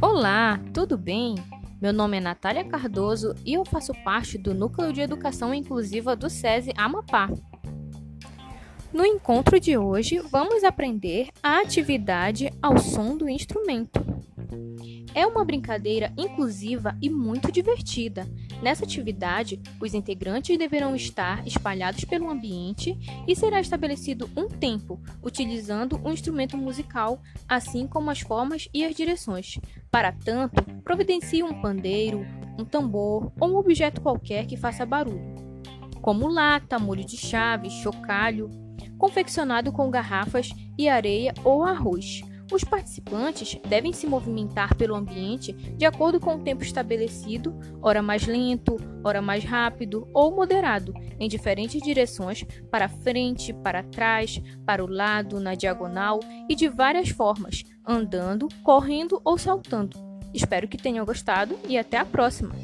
Olá, tudo bem? Meu nome é Natália Cardoso e eu faço parte do Núcleo de Educação Inclusiva do SESI Amapá. No encontro de hoje, vamos aprender a atividade ao som do instrumento. É uma brincadeira inclusiva e muito divertida. Nessa atividade, os integrantes deverão estar espalhados pelo ambiente e será estabelecido um tempo, utilizando um instrumento musical, assim como as formas e as direções. Para tanto, providencie um pandeiro, um tambor ou um objeto qualquer que faça barulho, como lata, molho de chave, chocalho, confeccionado com garrafas e areia ou arroz. Os participantes devem se movimentar pelo ambiente de acordo com o tempo estabelecido, ora mais lento, ora mais rápido ou moderado, em diferentes direções, para frente, para trás, para o lado, na diagonal e de várias formas, andando, correndo ou saltando. Espero que tenham gostado e até a próxima!